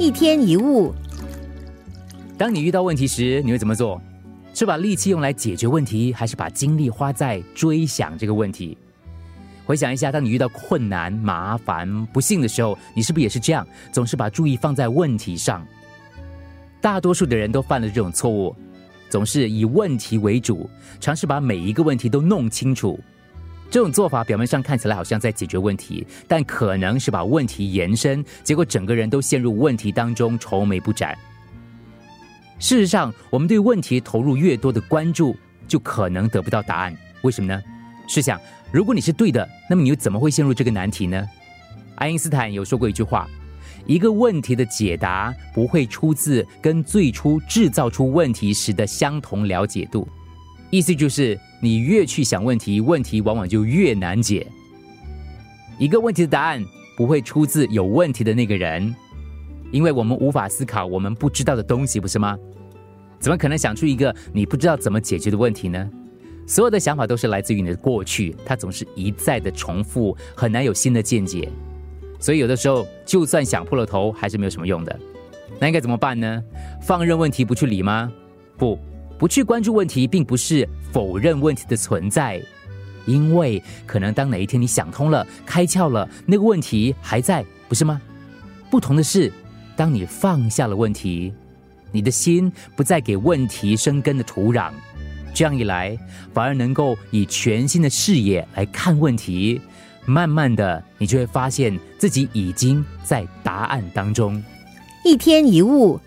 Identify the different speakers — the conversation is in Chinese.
Speaker 1: 一天一物，
Speaker 2: 当你遇到问题时，你会怎么做？是把力气用来解决问题，还是把精力花在追想这个问题？回想一下，当你遇到困难、麻烦、不幸的时候，你是不是也是这样，总是把注意放在问题上？大多数的人都犯了这种错误，总是以问题为主，尝试把每一个问题都弄清楚。这种做法表面上看起来好像在解决问题，但可能是把问题延伸，结果整个人都陷入问题当中，愁眉不展。事实上，我们对问题投入越多的关注，就可能得不到答案。为什么呢？试想，如果你是对的，那么你又怎么会陷入这个难题呢？爱因斯坦有说过一句话：一个问题的解答不会出自跟最初制造出问题时的相同了解度。意思就是，你越去想问题，问题往往就越难解。一个问题的答案不会出自有问题的那个人，因为我们无法思考我们不知道的东西，不是吗？怎么可能想出一个你不知道怎么解决的问题呢？所有的想法都是来自于你的过去，它总是一再的重复，很难有新的见解。所以有的时候，就算想破了头，还是没有什么用的。那应该怎么办呢？放任问题不去理吗？不。不去关注问题，并不是否认问题的存在，因为可能当哪一天你想通了、开窍了，那个问题还在，不是吗？不同的是，当你放下了问题，你的心不再给问题生根的土壤，这样一来，反而能够以全新的视野来看问题，慢慢的，你就会发现自己已经在答案当中。
Speaker 1: 一天一物。